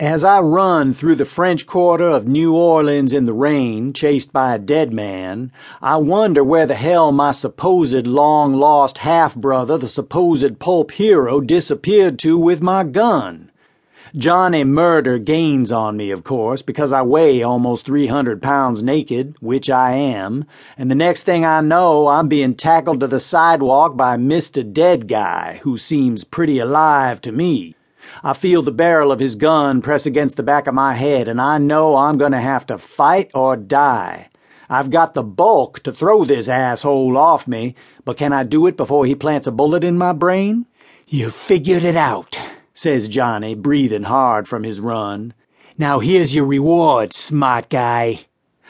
As I run through the French Quarter of New Orleans in the rain, chased by a dead man, I wonder where the hell my supposed long lost half brother, the supposed pulp hero, disappeared to with my gun. Johnny Murder gains on me, of course, because I weigh almost 300 pounds naked, which I am, and the next thing I know, I'm being tackled to the sidewalk by Mr. Dead Guy, who seems pretty alive to me. I feel the barrel of his gun press against the back of my head, and I know I'm going to have to fight or die. I've got the bulk to throw this asshole off me, but can I do it before he plants a bullet in my brain? You figured it out, says Johnny, breathing hard from his run. Now here's your reward, smart guy.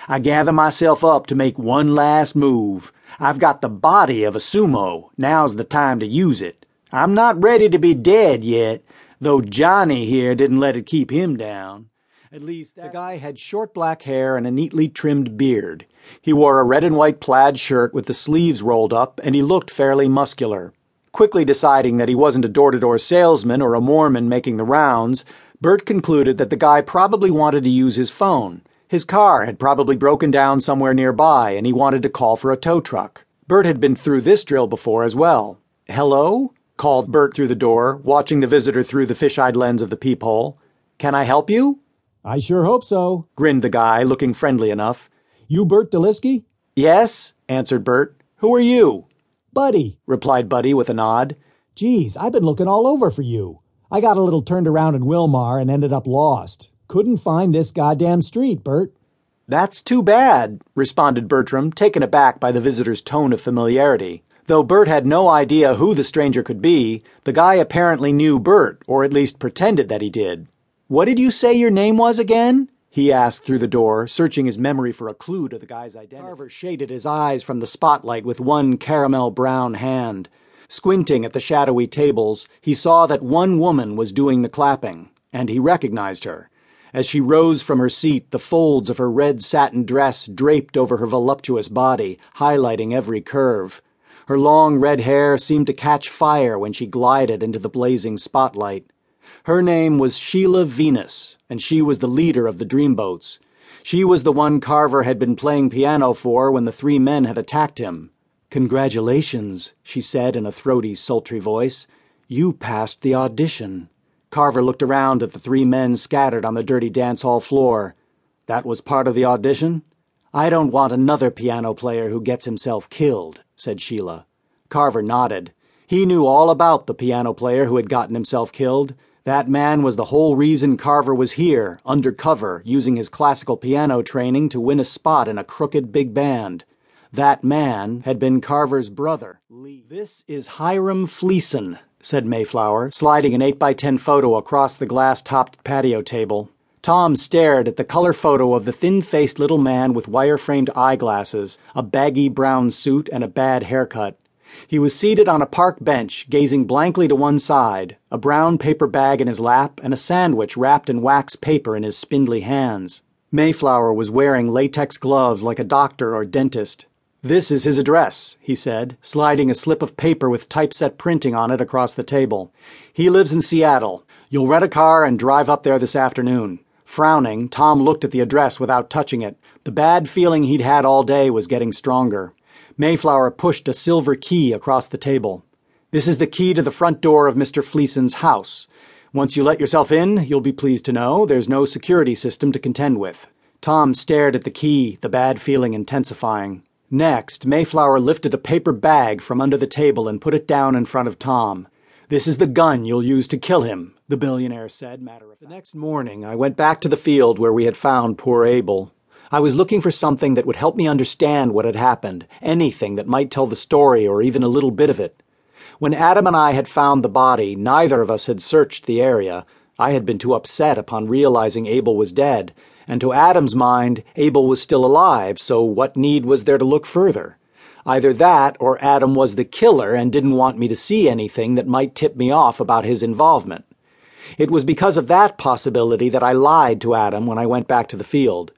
I gather myself up to make one last move. I've got the body of a sumo. Now's the time to use it. I'm not ready to be dead yet, though Johnny here didn't let it keep him down. At least the guy had short black hair and a neatly trimmed beard. He wore a red and white plaid shirt with the sleeves rolled up, and he looked fairly muscular. Quickly deciding that he wasn't a door to door salesman or a Mormon making the rounds, Bert concluded that the guy probably wanted to use his phone. His car had probably broken down somewhere nearby, and he wanted to call for a tow truck. Bert had been through this drill before as well. Hello? Called Bert through the door, watching the visitor through the fish-eyed lens of the peephole. Can I help you? I sure hope so, grinned the guy, looking friendly enough. You Bert Deliski? Yes, answered Bert. Who are you? Buddy, replied Buddy with a nod. Geez, I've been looking all over for you. I got a little turned around in Wilmar and ended up lost. Couldn't find this goddamn street, Bert. That's too bad, responded Bertram, taken aback by the visitor's tone of familiarity. Though Bert had no idea who the stranger could be, the guy apparently knew Bert, or at least pretended that he did. What did you say your name was again? he asked through the door, searching his memory for a clue to the guy's identity. Carver shaded his eyes from the spotlight with one caramel brown hand. Squinting at the shadowy tables, he saw that one woman was doing the clapping, and he recognized her. As she rose from her seat, the folds of her red satin dress draped over her voluptuous body, highlighting every curve. Her long red hair seemed to catch fire when she glided into the blazing spotlight. Her name was Sheila Venus, and she was the leader of the dreamboats. She was the one Carver had been playing piano for when the three men had attacked him. Congratulations, she said in a throaty, sultry voice. You passed the audition. Carver looked around at the three men scattered on the dirty dance hall floor. That was part of the audition? I don't want another piano player who gets himself killed said Sheila. Carver nodded. He knew all about the piano player who had gotten himself killed. That man was the whole reason Carver was here, undercover, using his classical piano training to win a spot in a crooked big band. That man had been Carver's brother. This is Hiram Fleeson, said Mayflower, sliding an 8 by 10 photo across the glass topped patio table. Tom stared at the color photo of the thin faced little man with wire framed eyeglasses, a baggy brown suit, and a bad haircut. He was seated on a park bench, gazing blankly to one side, a brown paper bag in his lap, and a sandwich wrapped in wax paper in his spindly hands. Mayflower was wearing latex gloves like a doctor or dentist. This is his address, he said, sliding a slip of paper with typeset printing on it across the table. He lives in Seattle. You'll rent a car and drive up there this afternoon. Frowning, Tom looked at the address without touching it. The bad feeling he'd had all day was getting stronger. Mayflower pushed a silver key across the table. This is the key to the front door of Mr. Fleeson's house. Once you let yourself in, you'll be pleased to know there's no security system to contend with. Tom stared at the key, the bad feeling intensifying. Next, Mayflower lifted a paper bag from under the table and put it down in front of Tom. This is the gun you'll use to kill him, the billionaire said, matter of fact. The next morning, I went back to the field where we had found poor Abel. I was looking for something that would help me understand what had happened, anything that might tell the story or even a little bit of it. When Adam and I had found the body, neither of us had searched the area. I had been too upset upon realizing Abel was dead, and to Adam's mind, Abel was still alive, so what need was there to look further? Either that or Adam was the killer and didn't want me to see anything that might tip me off about his involvement. It was because of that possibility that I lied to Adam when I went back to the field.